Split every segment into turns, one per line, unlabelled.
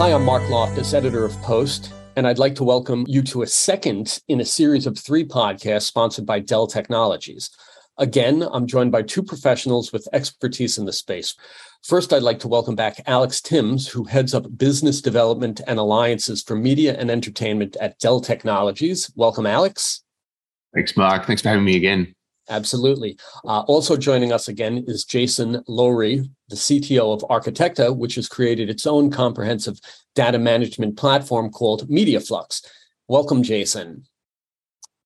Hi, I'm Mark Loftus, editor of Post, and I'd like to welcome you to a second in a series of three podcasts sponsored by Dell Technologies. Again, I'm joined by two professionals with expertise in the space. First, I'd like to welcome back Alex Timbs, who heads up business development and alliances for media and entertainment at Dell Technologies. Welcome, Alex.
Thanks, Mark. Thanks for having me again.
Absolutely. Uh, also joining us again is Jason Lohrey, the CTO of Arcitecta, which has created its own comprehensive data management platform called MediaFlux. Welcome, Jason.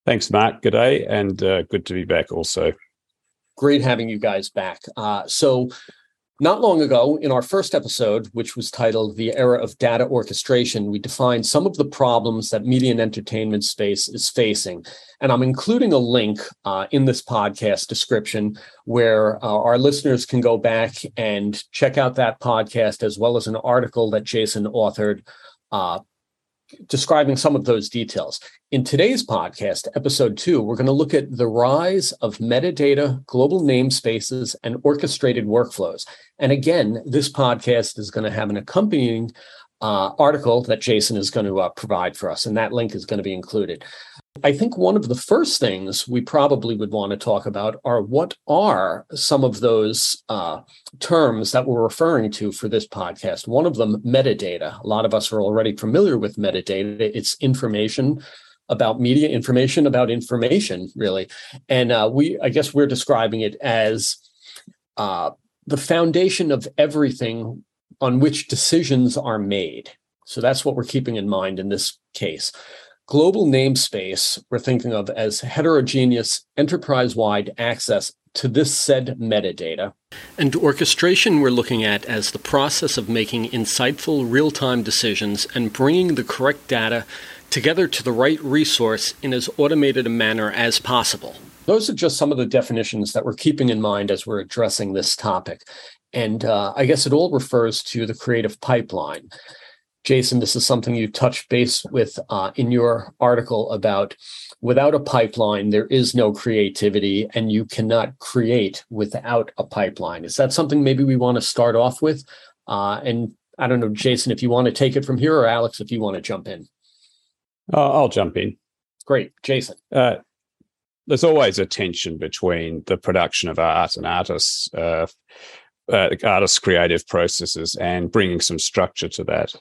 Thanks, Mark. Good day, and uh, good to be back also.
Great having you guys back. Uh, so, not long ago, in our first episode, which was titled The Era of Data Orchestration, we defined some of the problems that media and entertainment space is facing. And I'm including a link uh, in this podcast description where uh, our listeners can go back and check out that podcast, as well as an article that Jason authored uh, describing some of those details. In today's podcast, episode two, we're going to look at the rise of metadata, global namespaces, and orchestrated workflows. And again, this podcast is going to have an accompanying uh, article that Jason is going to uh, provide for us, and that link is going to be included. I think one of the first things we probably would want to talk about are what are some of those uh, terms that we're referring to for this podcast. One of them, metadata. A lot of us are already familiar with metadata. It's information about media, information about information, really. And uh, we, I guess, we're describing it as uh, the foundation of everything on which decisions are made. So that's what we're keeping in mind in this case. Global namespace, we're thinking of as heterogeneous enterprise wide access to this said metadata. And orchestration, we're looking at as the process of making insightful real time decisions and bringing the correct data together to the right resource in as automated a manner as possible. Those are just some of the definitions that we're keeping in mind as we're addressing this topic. And uh, I guess it all refers to the creative pipeline. Jason, this is something you touched base with uh, in your article about without a pipeline, there is no creativity, and you cannot create without a pipeline. Is that something maybe we want to start off with? Uh, and I don't know, Jason, if you want to take it from here, or Alex, if you want to jump in.
Uh, I'll jump in.
Great, Jason. Uh,
there's always a tension between the production of art and artists, uh, uh, artists' creative processes, and bringing some structure to that.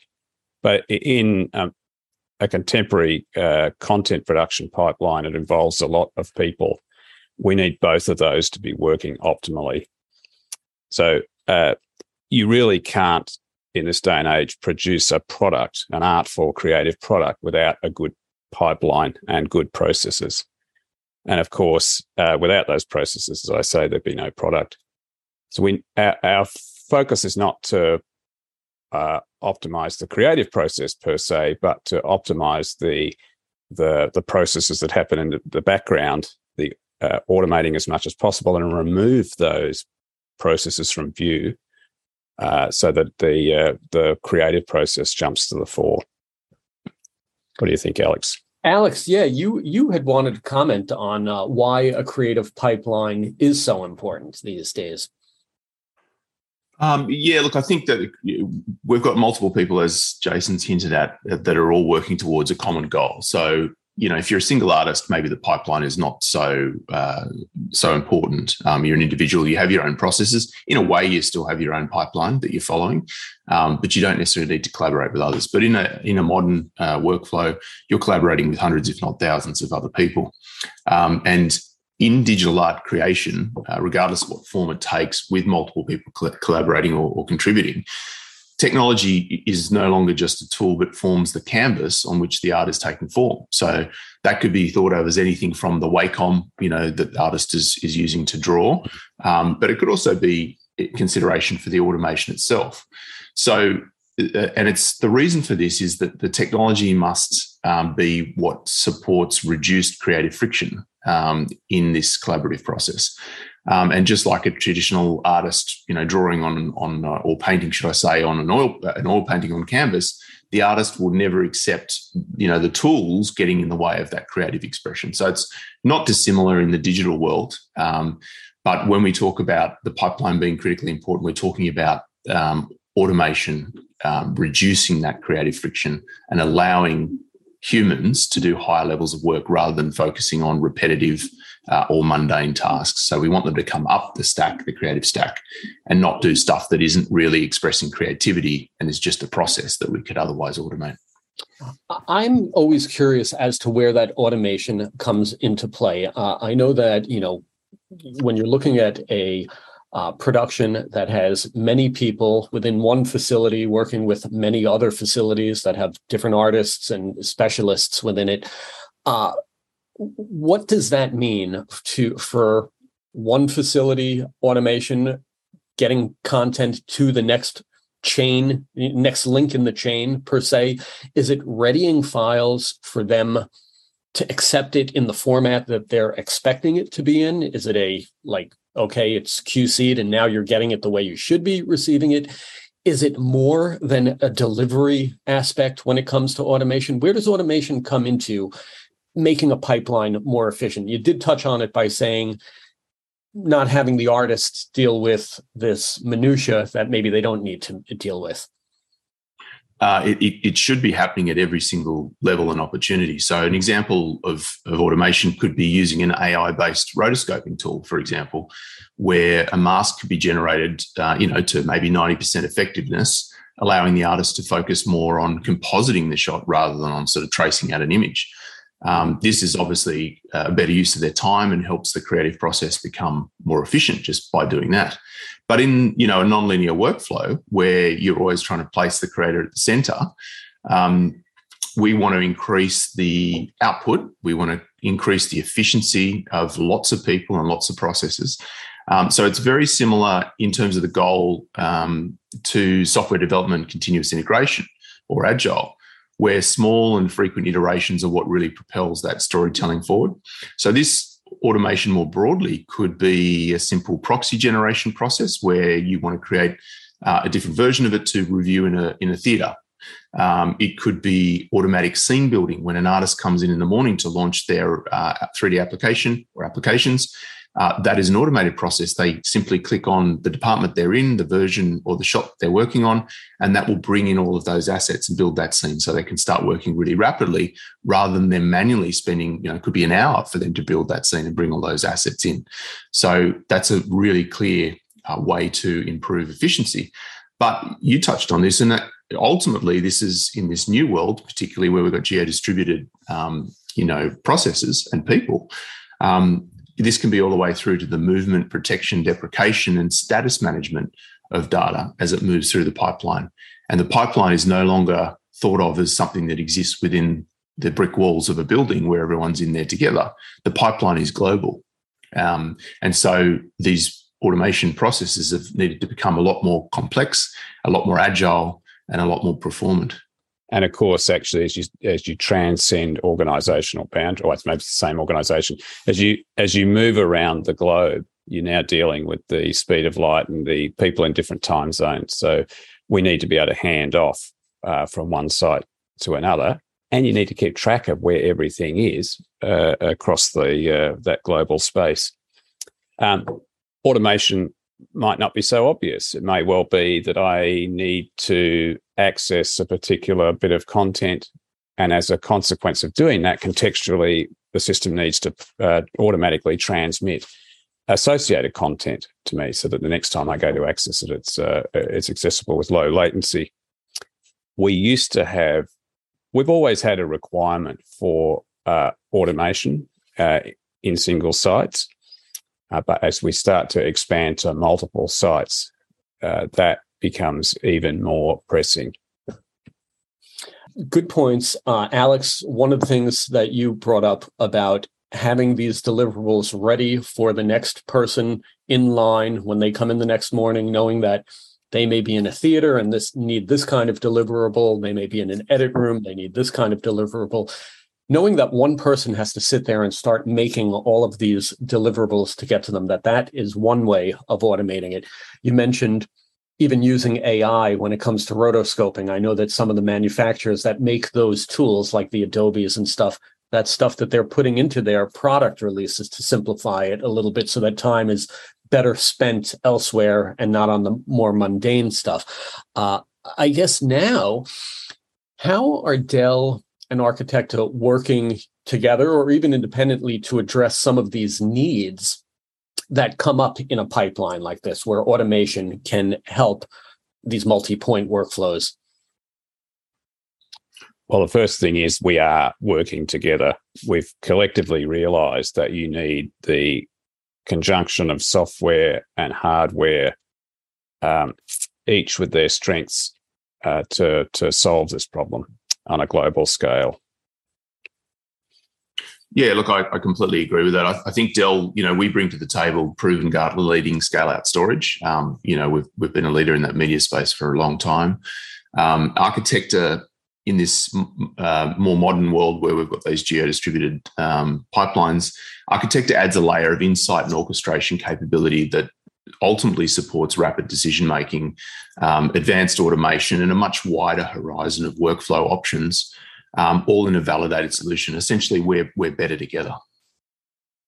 But in um, a contemporary uh, content production pipeline, it involves a lot of people. We need both of those to be working optimally. So uh, you really can't, in this day and age, produce a product, an artful, creative product, without a good pipeline and good processes. And of course, uh, without those processes, as I say, there'd be no product. So we, our, our focus is not to uh, optimize the creative process per se, but to optimize the the the processes that happen in the background, the uh, automating as much as possible, and remove those processes from view, uh, so that the uh, the creative process jumps to the fore. What do you think, Alex?
Alex, yeah, you you had wanted to comment on uh, why a creative pipeline is so important these days.
Um, yeah, look, I think that we've got multiple people, as Jason's hinted at, that are all working towards a common goal. So, you know, if you're a single artist, maybe the pipeline is not so uh, so important. Um, you're an individual; you have your own processes. In a way, you still have your own pipeline that you're following, um, but you don't necessarily need to collaborate with others. But in a in a modern uh, workflow, you're collaborating with hundreds, if not thousands, of other people, um, and in digital art creation, uh, regardless of what form it takes, with multiple people collaborating or, or, contributing, technology is no longer just a tool, but forms the canvas on which the art is taking form. So that could be thought of as anything from the Wacom, you know, that the artist is, is using to draw, um, but it could also be consideration for the automation itself. So uh, and it's the reason for this is that the technology must um, be what supports reduced creative friction um, in this collaborative process. Um, and just like a traditional artist, you know, drawing on on uh, or painting, should I say, on an oil an oil painting on canvas, the artist will never accept, you know, the tools getting in the way of that creative expression. So it's not dissimilar in the digital world. Um, but when we talk about the pipeline being critically important, we're talking about um, automation um, reducing that creative friction and allowing humans to do higher levels of work rather than focusing on repetitive uh, or mundane tasks. So we want them to come up the stack, the creative stack, and not do stuff that isn't really expressing creativity and is just a process that we could otherwise automate.
I'm always curious as to where that automation comes into play. Uh, I know that, you know, when you're looking at a uh, production that has many people within one facility working with many other facilities that have different artists and specialists within it. Uh, what does that mean to for one facility automation getting content to the next chain next link in the chain per se is it readying files for them to accept it in the format that they're expecting it to be in is it a like okay it's qc'd and now you're getting it the way you should be receiving it is it more than a delivery aspect when it comes to automation where does automation come into making a pipeline more efficient. You did touch on it by saying not having the artists deal with this minutia that maybe they don't need to deal with.
Uh, it, it, should be happening at every single level and opportunity. So, an example of, of automation could be using an AI based rotoscoping tool, for example, where a mask could be generated, uh, you know, to maybe 90% effectiveness, allowing the artist to focus more on compositing the shot rather than on sort of tracing out an image. Um, this is obviously a better use of their time and helps the creative process become more efficient just by doing that. But in you know a nonlinear workflow where you're always trying to place the creator at the center, um, we want to increase the output. We want to increase the efficiency of lots of people and lots of processes. Um, so it's very similar in terms of the goal um, to software development continuous integration or agile where small and frequent iterations are what really propels that storytelling forward. So this automation more broadly could be a simple proxy generation process where you want to create uh, a different version of it to review in a in a theater. Um, it could be automatic scene building when an artist comes in in the morning to launch their uh, 3D application or applications. Uh, that is an automated process. They simply click on the department they're in, the version or the shop they're working on, and that will bring in all of those assets and build that scene so they can start working really rapidly rather than them manually spending, you know, it could be an hour for them to build that scene and bring all those assets in. So that's a really clear uh, way to improve efficiency. But you touched on this, and that ultimately, this is in this new world, particularly where we've got geo distributed, um, you know, processes and people. Um, this can be all the way through to the movement, protection, deprecation, and status management of data as it moves through the pipeline. And the pipeline is no longer thought of as something that exists within the brick walls of a building where everyone's in there together. The pipeline is global. Um, and so these automation processes have needed to become a lot more complex, a lot more agile, and a lot more performant.
And of course, actually, as you as you transcend organizational boundaries, or it's maybe the same organization, as you as you move around the globe, you're now dealing with the speed of light and the people in different time zones. So we need to be able to hand off uh, from one site to another, and you need to keep track of where everything is uh, across the uh, that global space. Um, automation might not be so obvious. It may well be that I need to access a particular bit of content. And as a consequence of doing that, contextually, the system needs to uh, automatically transmit associated content to me so that the next time I go to access it, it's, uh, it's accessible with low latency. We used to have, we've always had a requirement for uh, automation uh, in single sites. Uh, but as we start to expand to multiple sites, uh, that becomes even more pressing.
Good points. Uh, Alex, one of the things that you brought up about having these deliverables ready for the next person in line when they come in the next morning, knowing that they may be in a theater and this need this kind of deliverable, they may be in an edit room, they need this kind of deliverable knowing that one person has to sit there and start making all of these deliverables to get to them that that is one way of automating it you mentioned even using ai when it comes to rotoscoping. I know that some of the manufacturers that make those tools like the adobes and stuff that stuff that they're putting into their product releases to simplify it a little bit so that time is better spent elsewhere and not on the more mundane stuff. Uh, I guess now, how are Dell and Arcitecta working together or even independently to address some of these needs that come up in a pipeline like this, where automation can help these multi point workflows?
Well, the first thing is we are working together. We've collectively realized that you need the conjunction of software and hardware, um, each with their strengths, uh, to to solve this problem on a global scale.
Yeah, look, I, I completely agree with that. I, I, think Dell, you know, we bring to the table proven Gartner leading scale out storage. Um, you know, we've we've been a leader in that media space for a long time. Um, Arcitecta in this uh, more modern world where we've got these geo-distributed um, pipelines, Arcitecta adds a layer of insight and orchestration capability that ultimately supports rapid decision making, um, advanced automation, and a much wider horizon of workflow options, um, all in a validated solution. Essentially, we're we're better together.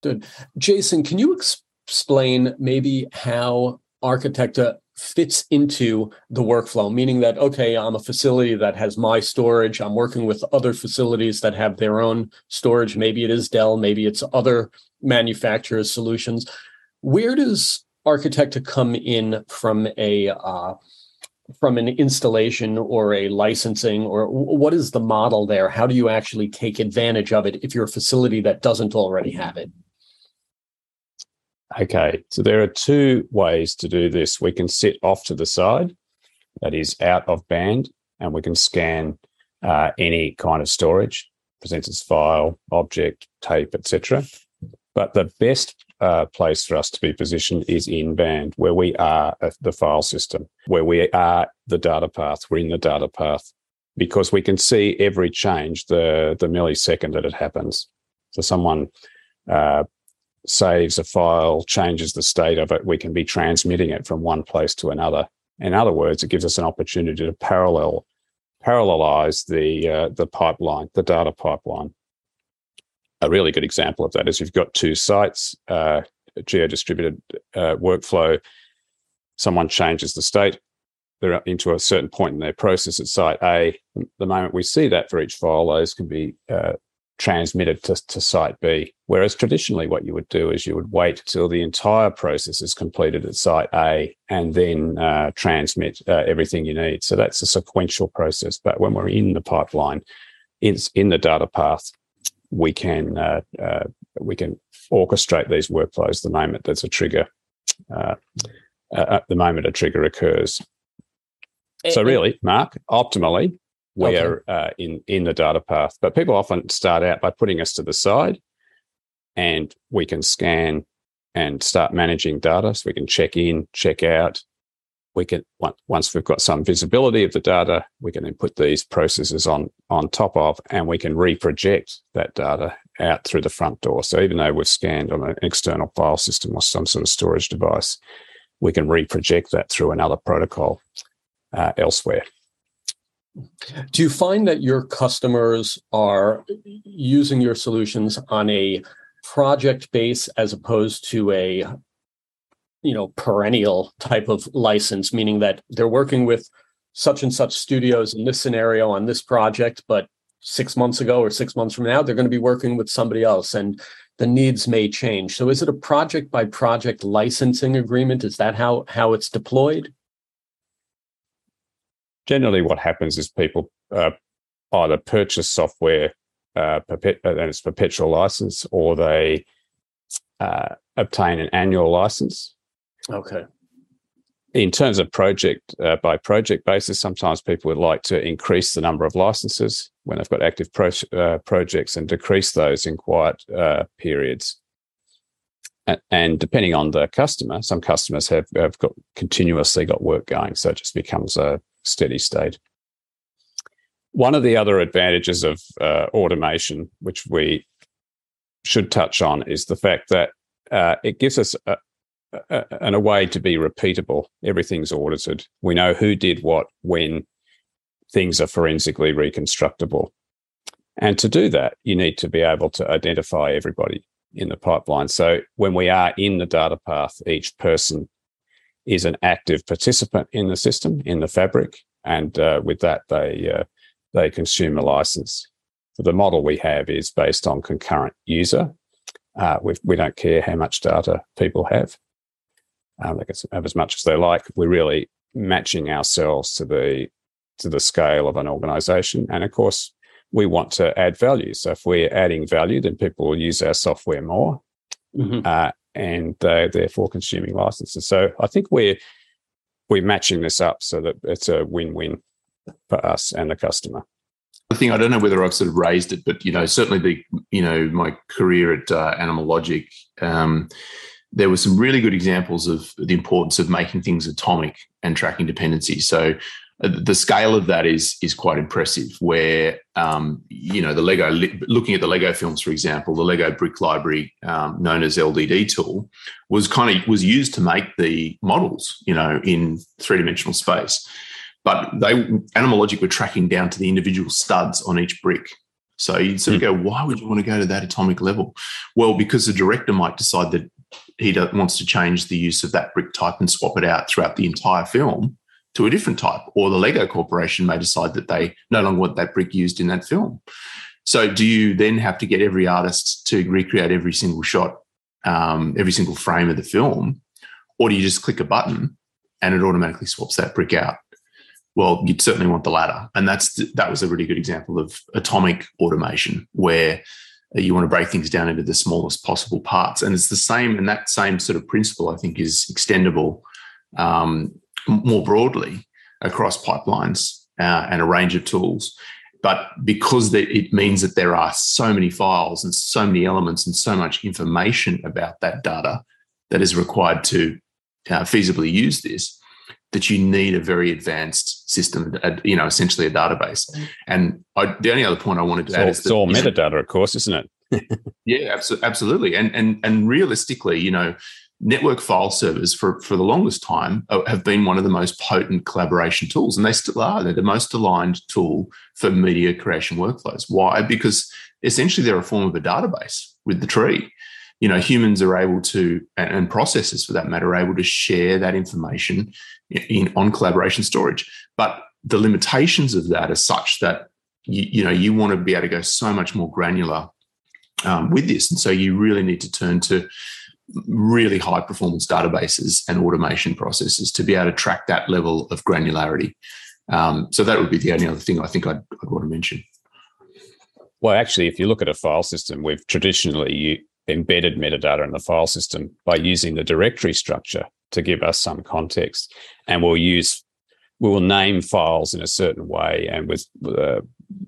Good, Jason. Can you ex- explain maybe how Arcitecta fits into the workflow, meaning that, okay, I'm a facility that has my storage. I'm working with other facilities that have their own storage. Maybe it is Dell, maybe it's other manufacturers' solutions. Where does Arcitecta come in from a uh, from an installation or a licensing or what is the model there how do you actually take advantage of it if you're a facility that doesn't already have it
Okay, so there are two ways to do this. We can sit off to the side, that is out of band, and we can scan uh, any kind of storage, presents as file, object, tape, etc. But the best uh, place for us to be positioned is in band, where we are the file system, where we are the data path. We're in the data path because we can see every change the the millisecond that it happens. So someone uh, saves a file, changes the state of it, we can be transmitting it from one place to another. In other words, it gives us an opportunity to parallel parallelize the uh, the pipeline, the data pipeline. A really good example of that is you've got two sites, uh, geo-distributed uh, workflow. Someone changes the state, they're into a certain point in their process at site A. The moment we see that for each file, those can be uh, transmitted to, to site B. Whereas traditionally, what you would do is you would wait till the entire process is completed at site A and then uh, transmit uh, everything you need. So that's a sequential process. But when we're in the pipeline, it's in the data path, we can uh, uh we can orchestrate these workflows the moment there's a trigger. Uh, uh, at the moment a trigger occurs. So really, Mark, optimally, we okay. are uh, in in the data path. But people often start out by putting us to the side, and we can scan and start managing data. So we can check in, check out. We can once we've got some visibility of the data, we can then put these processes on on top of, and we can reproject that data out through the front door. So even though we've scanned on an external file system or some sort of storage device, we can reproject that through another protocol uh, elsewhere.
Do you find that your customers are using your solutions on a project base as opposed to a you know perennial type of license meaning that they're working with such and such studios in this scenario on this project but 6 months ago or 6 months from now they're going to be working with somebody else and the needs may change. So is it a project by project licensing agreement? Is that how how it's deployed?
Generally what happens is people uh, either purchase software uh, perpet- uh, and it's perpetual license or they uh, obtain an annual license.
Okay.
In terms of project uh, by project basis, sometimes people would like to increase the number of licenses when they've got active pro- uh, projects and decrease those in quiet periods. And, and depending on the customer, some customers have, have got continuously got work going, so it just becomes a steady state. One of the other advantages of uh, automation, which we should touch on, is the fact that uh, it gives us a, a, a, way to be repeatable. Everything's audited. We know who did what when things are forensically reconstructable. And to do that, you need to be able to identify everybody in the pipeline. So when we are in the data path, each person is an active participant in the system, in the fabric. and uh, with that they uh, they consume a license. So the model we have is based on concurrent user. Uh, we don't care how much data people have; um, they can have as much as they like. We're really matching ourselves to the to the scale of an organization, and of course, we want to add value. So if we're adding value, then people will use our software more. Mm-hmm. Uh, and they're therefore consuming licenses. So I think we're we're matching this up so that it's a win-win for us and the customer.
The thing I don't know whether I've sort of raised it, but you know, certainly the you know my career at uh, Animal Logic, um, there were some really good examples of the importance of making things atomic and tracking dependency. So uh, the scale of that is is quite impressive. Where um, you know the Lego, looking at the Lego films, for example, the Lego Brick Library, um, known as LDD tool, was kind of was used to make the models, you know, in three dimensional space. But they Animal Logic were tracking down to the individual studs on each brick. So you'd sort of hmm. go, why would you want to go to that atomic level? Well, because the director might decide that he wants to change the use of that brick type and swap it out throughout the entire film to a different type, or the Lego Corporation may decide that they no longer want that brick used in that film. So, do you then have to get every artist to recreate every single shot, um, every single frame of the film, or do you just click a button and it automatically swaps that brick out? Well, you'd certainly want the latter, and that's that was a really good example of atomic automation where you want to break things down into the smallest possible parts, and it's the same. And that same sort of principle, I think, is extendable um, more broadly across pipelines uh, and a range of tools. But because it means that there are so many files and so many elements and so much information about that data that is required to uh, feasibly use this, that you need a very advanced system, you know, essentially a database. And I, the only other point I wanted to
it's
add
all,
is
that, it's all metadata, of course, isn't
it? yeah, absolutely. And and and realistically, you know, network file servers for, for the longest time uh, have been one of the most potent collaboration tools, and they still are. They're the most aligned tool for media creation workflows. Why? Because essentially they're a form of a database with the tree. You know, humans are able to, and processes for that matter, are able to share that information in on collaboration storage. But the limitations of that are such that you, you know you want to be able to go so much more granular um, with this, and so you really need to turn to really high performance databases and automation processes to be able to track that level of granularity. Um, so that would be the only other thing I think I'd, I'd, want to mention.
Well, actually, if you look at a file system, we've traditionally embedded metadata in the file system by using the directory structure to give us some context, and we'll use we will name files in a certain way and with uh,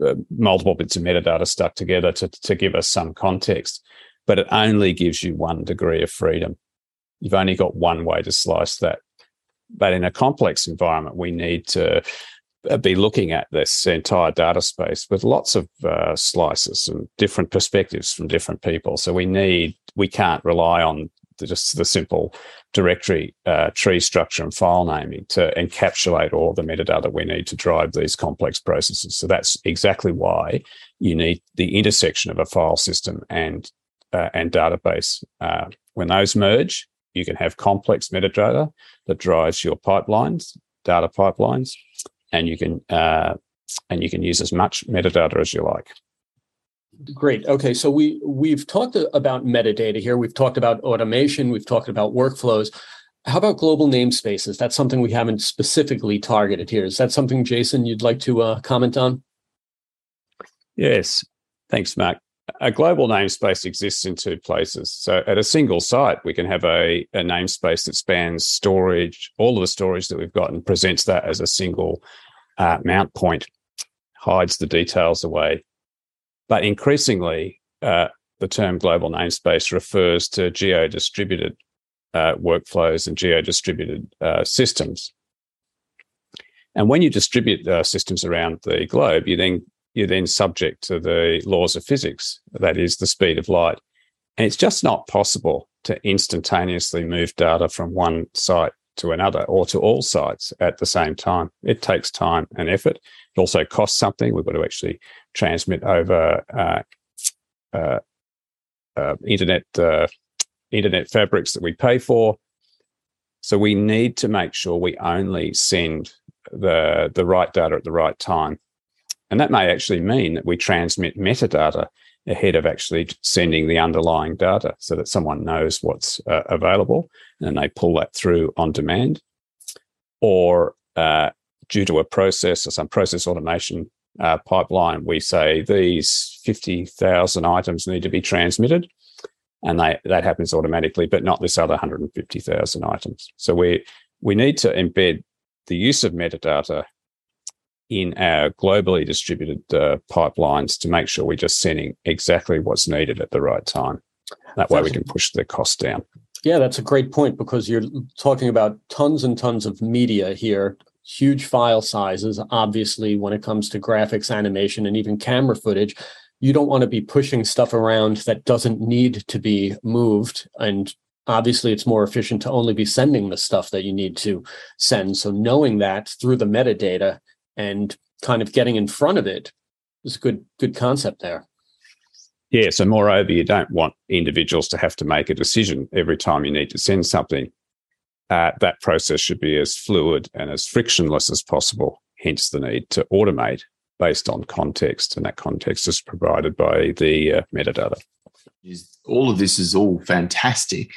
uh, multiple bits of metadata stuck together to, to give us some context but it only gives you one degree of freedom. You've only got one way to slice that. But in a complex environment, we need to uh, be looking at this entire data space with lots of uh, slices and different perspectives from different people. So we need, we can't rely on just the simple directory uh, tree structure and file naming to encapsulate all the metadata we need to drive these complex processes. So that's exactly why you need the intersection of a file system and uh, and database. Uh, when those merge, you can have complex metadata that drives your pipelines, data pipelines, and you can uh, and you can use as much metadata as you like.
Great. Okay, so we we've talked about metadata here. We've talked about automation. We've talked about workflows. How about global namespaces? That's something we haven't specifically targeted here. Is that something, Jason, you'd like to uh, comment on?
Yes. Thanks, Mark a global namespace exists in two places. So at a single site, we can have a, a namespace that spans storage, all of the storage that we've got, and presents that as a single uh, mount point, hides the details away. But increasingly, uh, the term global namespace refers to geo distributed uh, workflows and geo distributed uh, systems. And when you distribute uh, systems around the globe, you then you're then subject to the laws of physics, that is, the speed of light. And it's just not possible to instantaneously move data from one site to another or to all sites at the same time. It takes time and effort. It also costs something. We've got to actually transmit over uh, uh, uh, internet uh, internet fabrics that we pay for. So we need to make sure we only send the the right data at the right time. And that may actually mean that we transmit metadata ahead of actually sending the underlying data so that someone knows what's uh, available and they pull that through on demand. Or uh, due to a process or some process automation uh, pipeline, we say these 50,000 items need to be transmitted. And they, that happens automatically, but not this other 150,000 items. So we, we need to embed the use of metadata in our globally distributed uh, pipelines to make sure we're just sending exactly what's needed at the right time. That way we can push the cost down.
Yeah, that's a great point because you're talking about tons and tons of media here, huge file sizes. Obviously, when it comes to graphics, animation, and even camera footage, you don't want to be pushing stuff around that doesn't need to be moved. And obviously, it's more efficient to only be sending the stuff that you need to send. So, knowing that through the metadata and kind of getting in front of it is a good good concept there.
Yeah. So moreover, you don't want individuals to have to make a decision every time you need to send something. Uh, that process should be as fluid and as frictionless as possible. Hence the need to automate based on context, and that context is provided by the uh, metadata.
All of this is all fantastic,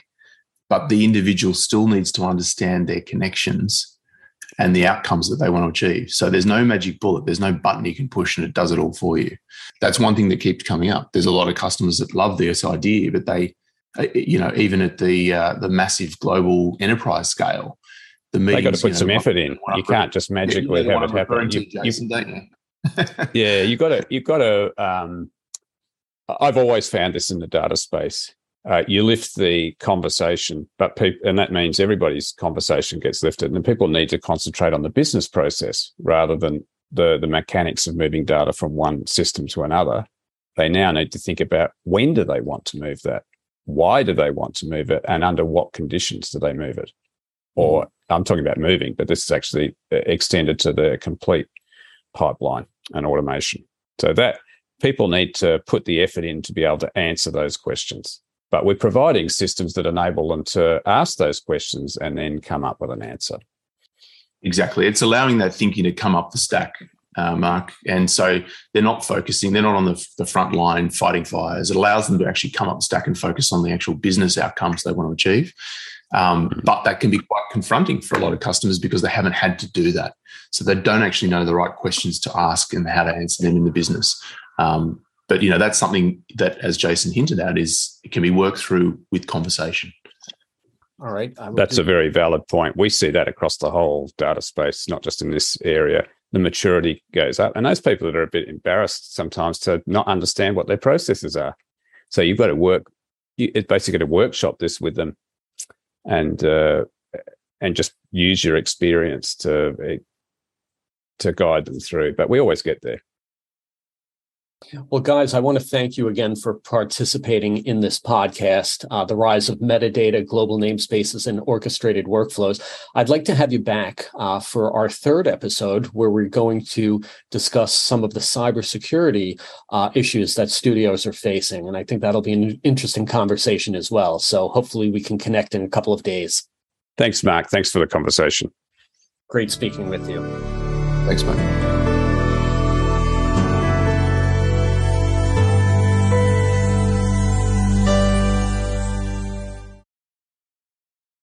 but the individual still needs to understand their connections and the outcomes that they want to achieve. So there's no magic bullet, there's no button you can push and it does it all for you. That's one thing that keeps coming up. There's a lot of customers that love this idea, but they, uh, you know, even at the uh, the massive global enterprise scale,
the meetings, they got to put you know, some effort in. You can't just magically have it happen. You,
Jason, you,
you? yeah, you got to you got to. Um, I've always found this in the data space uh, you lift the conversation, but people, and that means everybody's conversation gets lifted, and people need to concentrate on the business process rather than the the mechanics of moving data from one system to another. They now need to think about when do they want to move that, why do they want to move it, and under what conditions do they move it. Or mm-hmm. I'm talking about moving, but this is actually uh, extended to the complete pipeline and automation. So that people need to put the effort in to be able to answer those questions but we're providing systems that enable them to ask those questions and then come up with an answer.
Exactly. It's allowing that thinking to come up the stack, uh, Mark. And so they're not focusing, they're not on the, the front line fighting fires. It allows them to actually come up the stack and focus on the actual business outcomes they want to achieve. Um, mm-hmm. but that can be quite confronting for a lot of customers because they haven't had to do that. So they don't actually know the right questions to ask and how to answer them in the business. Um, but you know that's something that as jason hinted at is it can be worked through with conversation.
All right
that's do- a very valid point. We see that across the whole data space not just in this area. The maturity goes up and those people that are a bit embarrassed sometimes to not understand what their processes are. So you've got to work it's basically to workshop this with them and uh, and just use your experience to to guide them through. But we always get there
well, guys, I want to thank you again for participating in this podcast, uh, The Rise of Metadata, Global Namespaces, and Orchestrated Workflows. I'd like to have you back uh, for our third episode, where we're going to discuss some of the cybersecurity uh, issues that studios are facing. And I think that'll be an interesting conversation as well. So hopefully we can connect in a couple of days.
Thanks, Mark. Thanks for the conversation.
Great speaking with you.
Thanks, Mark.